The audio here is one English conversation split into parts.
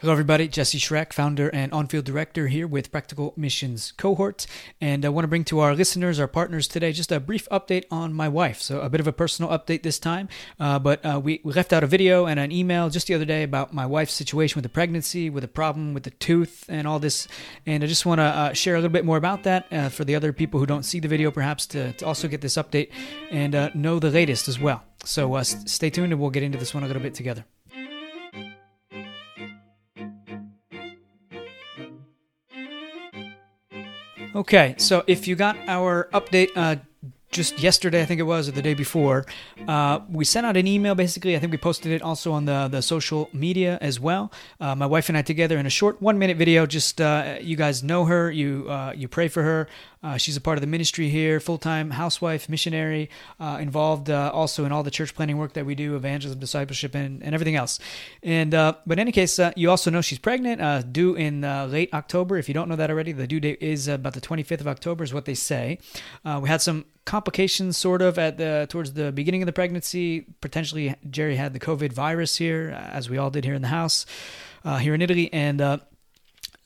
Hello, everybody. Jesse Schreck, founder and on field director here with Practical Missions Cohort. And I want to bring to our listeners, our partners today, just a brief update on my wife. So, a bit of a personal update this time. Uh, but uh, we, we left out a video and an email just the other day about my wife's situation with the pregnancy, with a problem with the tooth, and all this. And I just want to uh, share a little bit more about that uh, for the other people who don't see the video, perhaps to, to also get this update and uh, know the latest as well. So, uh, stay tuned and we'll get into this one a little bit together. Okay, so if you got our update uh, just yesterday, I think it was, or the day before, uh, we sent out an email. Basically, I think we posted it also on the the social media as well. Uh, my wife and I together in a short one minute video. Just uh, you guys know her, you uh, you pray for her. Uh, she's a part of the ministry here, full time housewife, missionary, uh, involved uh, also in all the church planting work that we do, evangelism, discipleship, and, and everything else. And uh, but in any case, uh, you also know she's pregnant, due in late October. If you don't know that already, the due date is about the 25th of October, is what they say. We had some complications, sort of, at the towards the beginning of the pregnancy. Potentially, Jerry had the COVID virus here, as we all did here in the house, uh, here in Italy, and. Uh,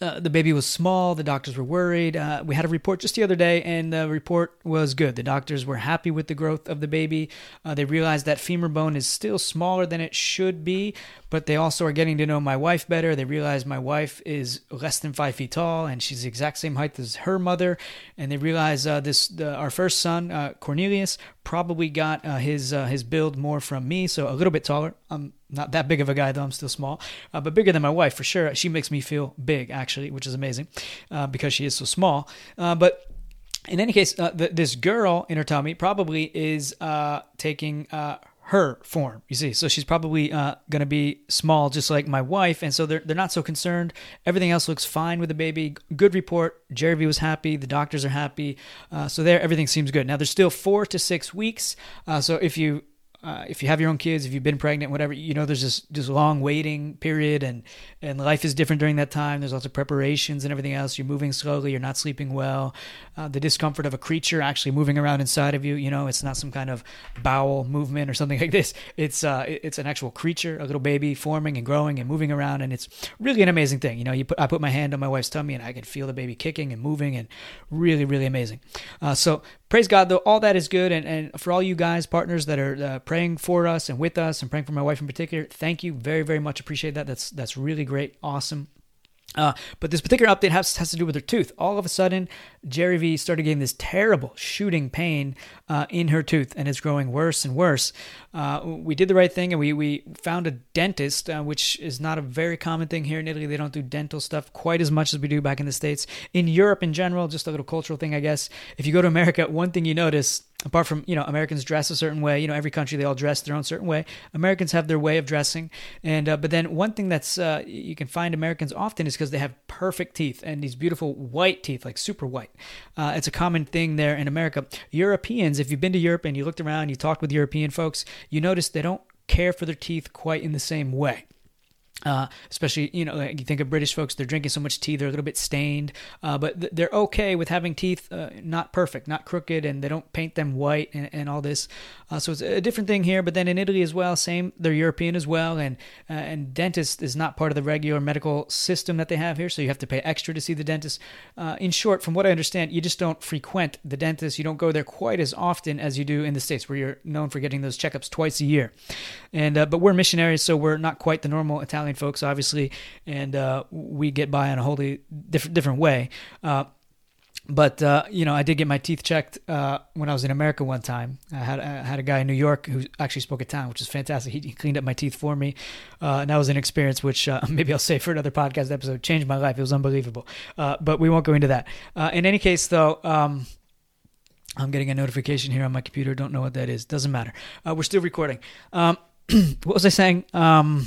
uh, the baby was small. The doctors were worried. Uh, we had a report just the other day, and the report was good. The doctors were happy with the growth of the baby. Uh, they realized that femur bone is still smaller than it should be, but they also are getting to know my wife better. They realize my wife is less than five feet tall, and she's the exact same height as her mother. And they realize uh, this the, our first son, uh, Cornelius, probably got his his build more from me, so a little bit taller. I'm not that big of a guy though. I'm still small, uh, but bigger than my wife for sure. She makes me feel big actually, which is amazing uh, because she is so small. Uh, but in any case, uh, th- this girl in her tummy probably is uh, taking uh, her form. You see, so she's probably uh, going to be small, just like my wife, and so they're they're not so concerned. Everything else looks fine with the baby. Good report. Jerry V was happy. The doctors are happy. Uh, so there, everything seems good. Now there's still four to six weeks. Uh, so if you uh, if you have your own kids, if you've been pregnant, whatever, you know, there's this this long waiting period, and and life is different during that time. There's lots of preparations and everything else. You're moving slowly. You're not sleeping well. Uh, the discomfort of a creature actually moving around inside of you. You know, it's not some kind of bowel movement or something like this. It's uh, it's an actual creature, a little baby forming and growing and moving around, and it's really an amazing thing. You know, you put I put my hand on my wife's tummy, and I can feel the baby kicking and moving, and really, really amazing. Uh, so praise God, though all that is good, and, and for all you guys, partners that are uh, praying for us and with us, and praying for my wife in particular, thank you very, very much. Appreciate that. That's that's really great, awesome. Uh, but this particular update has, has to do with her tooth. All of a sudden, Jerry V started getting this terrible shooting pain uh, in her tooth, and it's growing worse and worse. Uh, we did the right thing, and we, we found a dentist, uh, which is not a very common thing here in Italy. They don't do dental stuff quite as much as we do back in the States. In Europe in general, just a little cultural thing, I guess. If you go to America, one thing you notice apart from you know americans dress a certain way you know every country they all dress their own certain way. Americans have their way of dressing. And uh, but then one thing that's uh, you can find americans often is because they have perfect teeth and these beautiful white teeth like super white. Uh, it's a common thing there in america. Europeans if you've been to europe and you looked around you talked with european folks you notice they don't care for their teeth quite in the same way uh, especially, you know, you think of British folks, they're drinking so much tea, they're a little bit stained, uh, but th- they're okay with having teeth uh, not perfect, not crooked, and they don't paint them white and, and all this. Uh, so it's a different thing here. But then in Italy as well, same, they're European as well, and uh, and dentist is not part of the regular medical system that they have here, so you have to pay extra to see the dentist. Uh, in short, from what I understand, you just don't frequent the dentist. You don't go there quite as often as you do in the states, where you're known for getting those checkups twice a year. And but we're missionaries, so we're not quite the normal Italian folks, obviously, and uh, we get by in a wholly different different way. Uh, but uh, you know, I did get my teeth checked uh, when I was in America one time. I had I had a guy in New York who actually spoke Italian, which is fantastic. He, he cleaned up my teeth for me, uh, and that was an experience which uh, maybe I'll say for another podcast episode. Changed my life. It was unbelievable. Uh, but we won't go into that. Uh, in any case, though. Um, I'm getting a notification here on my computer. Don't know what that is. Doesn't matter. We're still recording. Um, what was I saying? Um,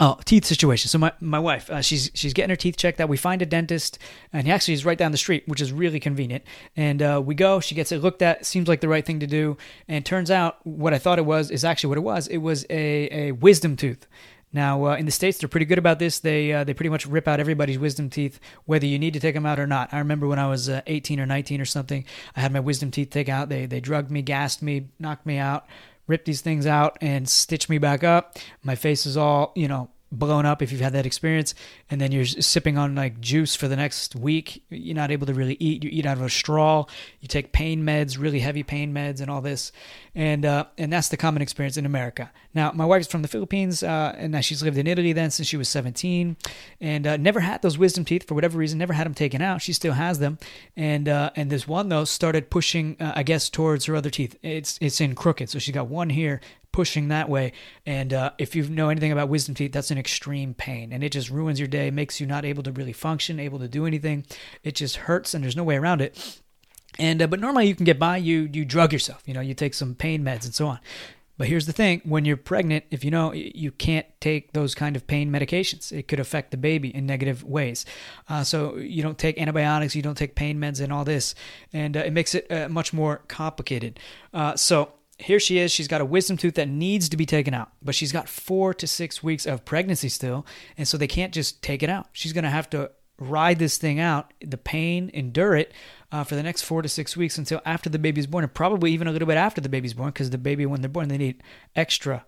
Oh, teeth situation. So my, my wife, uh, she's she's getting her teeth checked out. We find a dentist, and he actually is right down the street, which is really convenient. And uh, we go. She gets it looked at. Seems like the right thing to do. And turns out what I thought it was is actually what it was. It was a, a wisdom tooth. Now uh, in the states, they're pretty good about this. They uh, they pretty much rip out everybody's wisdom teeth, whether you need to take them out or not. I remember when I was uh, 18 or 19 or something, I had my wisdom teeth taken out. They they drugged me, gassed me, knocked me out, ripped these things out, and stitch me back up. My face is all you know blown up if you've had that experience and then you're sipping on like juice for the next week you're not able to really eat you eat out of a straw you take pain meds really heavy pain meds and all this and uh, and that's the common experience in america. Now my wife's from the philippines uh, and now she's lived in italy then since she was 17 and uh, never had those wisdom teeth for whatever reason never had them taken out she still has them and uh, and this one though started pushing uh, i guess towards her other teeth. It's it's in crooked so she's got one here pushing that way. And uh, if you know anything about wisdom teeth, that's an extreme pain, and it just ruins your day, makes you not able to really function, able to do anything. It just hurts, and there's no way around it. And uh, but normally you can get by. You you drug yourself. You know, you take some pain meds and so on. But here's the thing: when you're pregnant, if you know you can't take those kind of pain medications, it could affect the baby in negative ways. Uh, so you don't take antibiotics, you don't take pain meds, and all this, and uh, it makes it uh, much more complicated. Uh, so here she is. She's got a wisdom tooth that needs to be taken out, but she's got four to six weeks of pregnancy still. And so they can't just take it out. She's going to have to ride this thing out, the pain, endure it uh, for the next four to six weeks until after the baby's born, and probably even a little bit after the baby's born, because the baby, when they're born, they need extra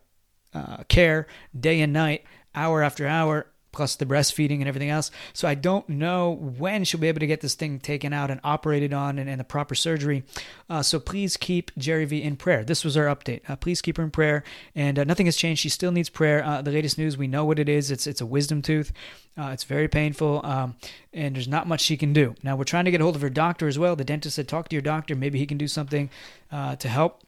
uh, care day and night, hour after hour, plus the breastfeeding and everything else. So I don't know when she'll be able to get this thing taken out and operated on and, and the proper surgery. Uh, so please keep Jerry V in prayer. This was our update. Uh, please keep her in prayer. And uh, nothing has changed. She still needs prayer. Uh, the latest news, we know what it is. It's it's a wisdom tooth. Uh, it's very painful, um, and there's not much she can do. Now we're trying to get a hold of her doctor as well. The dentist said, talk to your doctor. Maybe he can do something uh, to help.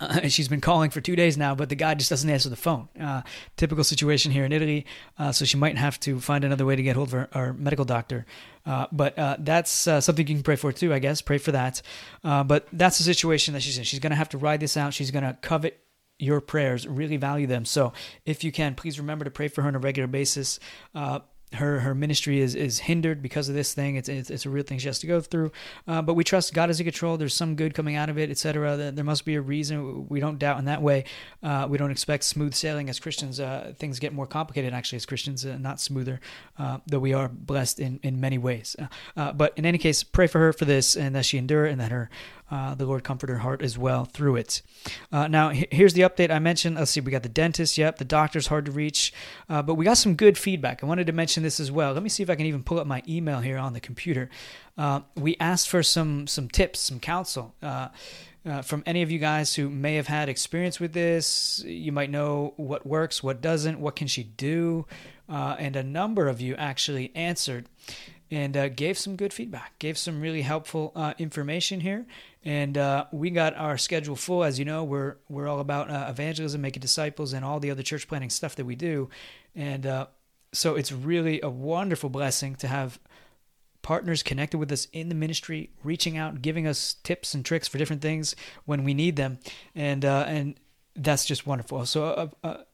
Uh, she's been calling for two days now, but the guy just doesn't answer the phone. Uh, typical situation here in Italy, uh, so she might have to find another way to get hold of her, her medical doctor. Uh, but uh, that's uh, something you can pray for too, I guess. Pray for that. but that's the situation that she's in. She's going to have to ride this out. She's going to covet your prayers, really value them. So if you can, please remember to pray for her on a regular basis her her ministry is is hindered because of this thing. It's it's, it's a real thing she has to go through. Uh, but we trust God is in control. There's some good coming out of it, etc. There must be a reason. We don't doubt in that way. Uh, we don't expect smooth sailing as Christians. Uh, things get more complicated actually as Christians, uh, not smoother. Uh, though we are blessed in in many ways. Uh, but in any case, pray for her for this and that she endure and that her uh, the Lord comfort her heart as well through it. Uh, now, here's the update I mentioned. Let's see, we got the dentist. Yep, the doctor's hard to reach, uh, but we got some good feedback. I wanted to mention this as well. Let me see if I can even pull up my email here on the computer. Uh, we asked for some some tips, some counsel. Uh, uh, from any of you guys who may have had experience with this, you might know what works, what doesn't, what can she do, and a number of you actually answered and uh, gave some good feedback, gave some really helpful uh, information here. And uh, we got our schedule full. As you know, we're, we're all about uh, evangelism, making disciples, and all the other church planting stuff that we do. And uh, so it's really a wonderful blessing to have partners connected with us in the ministry, reaching out, giving us tips and tricks for different things when we need them. And, uh, and that's just wonderful. So,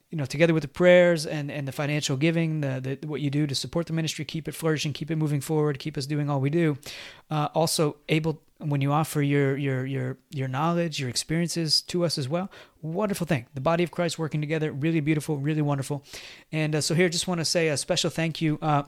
you know, together with the prayers and, and the financial giving, the, the what you do to support the ministry, keep it flourishing, keep it moving forward, keep us doing all we do. Uh, also, able when you offer your your your your knowledge, your experiences to us as well, wonderful thing. The body of Christ working together, really beautiful, really wonderful. And uh, so here, just want to say a special thank you. Uh,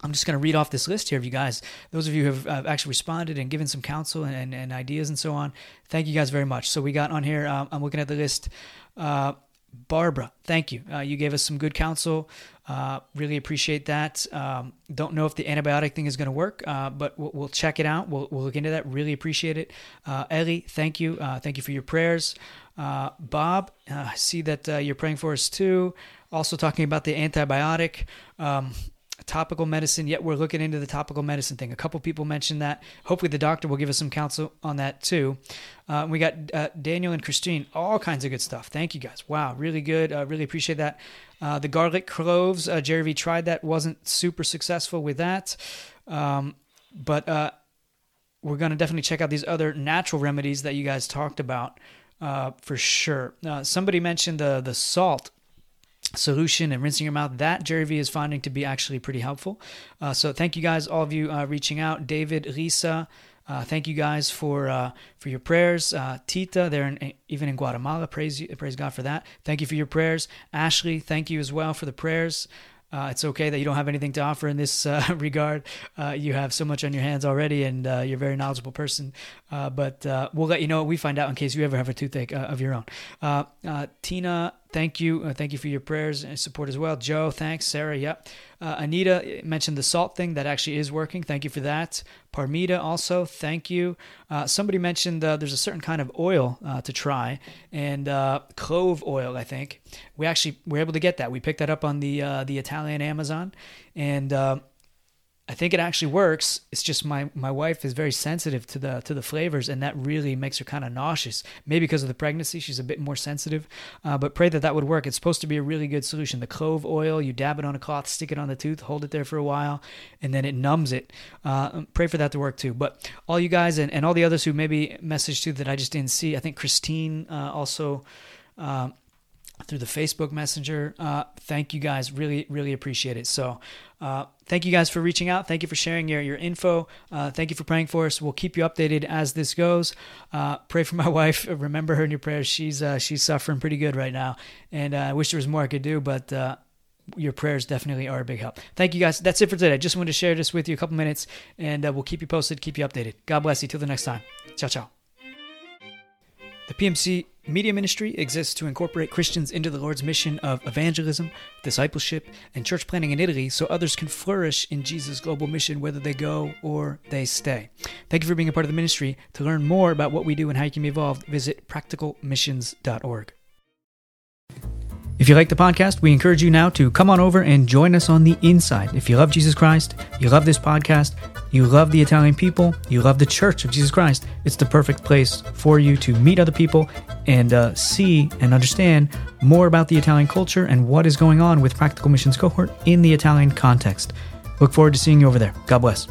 I'm just going to read off this list here of you guys. Those of you who have uh, actually responded and given some counsel and, and, and, ideas and so on. Thank you guys very much. So we got on here, um, I'm looking at the list. Uh, Barbara, thank you. Uh, you gave us some good counsel. Uh, really appreciate that. Um, don't know if the antibiotic thing is going to work, uh, but we'll, we'll, check it out. We'll, we'll, look into that. Really appreciate it. Uh, Ellie, thank you. Uh, thank you for your prayers. Uh, Bob, I see that you're praying for us too. Also talking about the antibiotic. Um, topical medicine. Yet we're looking into the topical medicine thing. A couple people mentioned that. Hopefully, the doctor will give us some counsel on that too. Uh, we got uh, Daniel and Christine, all kinds of good stuff. Thank you guys. Wow, really good. Uh, really appreciate that. Uh, the garlic cloves, uh, Jerry tried that, wasn't super successful with that. Um, but uh, we're going to definitely check out these other natural remedies that you guys talked about for sure. somebody mentioned the the salt solution and rinsing your mouth that jerry v is finding to be actually pretty helpful uh, so thank you guys all of you uh, reaching out david risa uh, thank you guys for uh, for your prayers uh, tita there in, even in guatemala praise you, praise god for that thank you for your prayers ashley thank you as well for the prayers uh, it's okay that you don't have anything to offer in this regard. You have so much on your hands already, and you're a very knowledgeable person. But we'll let you know what we find out in case you ever have a toothache of your own. Tina thank you. Uh, thank you for your prayers and support as well. Joe, thanks. Sarah, yep. Uh, Anita mentioned the salt thing. That actually is working. Thank you for that. Parmita also, thank you. Uh, somebody mentioned uh, there's a certain kind of oil uh, to try, and uh, clove oil, I think. We actually were able to get that. We picked that up on the the Italian Amazon, and I think it actually works. It's just my my wife is very sensitive to the to the flavors, and that really makes her kind of nauseous. Maybe because of the pregnancy, she's a bit more sensitive. Uh, but pray that that would work. It's supposed to be a really good solution. The clove oil, you dab it on a cloth, stick it on the tooth, hold it there for a while, and then it numbs it. Uh, pray for that to work too. But all you guys and, and all the others who maybe messaged too that I just didn't see. I think Christine uh, also. Through the Facebook Messenger. Uh, thank you guys. Really, really appreciate it. So, uh, thank you guys for reaching out. Thank you for sharing your, your info. Uh, thank you for praying for us. We'll keep you updated as this goes. Uh, pray for my wife. Remember her in your prayers. She's uh, she's suffering pretty good right now, and uh, I wish there was more I could do, but. your prayers definitely are a big help. Thank you guys. That's it for today. I just wanted to share this with you a couple minutes, and we'll keep you posted, keep you updated. God bless you. Till the next time. Ciao, ciao. The PMC Media Ministry exists to incorporate Christians into the Lord's mission of evangelism, discipleship, and church planting in Italy so others can flourish in Jesus' global mission whether they go or they stay. Thank you for being a part of the ministry. To learn more about what we do and how you can be involved, visit practicalmissions.org. If you like the podcast, we encourage you now to come on over and join us on the inside. If you love Jesus Christ, you love this podcast, you love the Italian people, you love the Church of Jesus Christ, it's the perfect place for you to meet other people and uh, see and understand more about the Italian culture and what is going on with Practical Missions Cohort in the Italian context. Look forward to seeing you over there. God bless.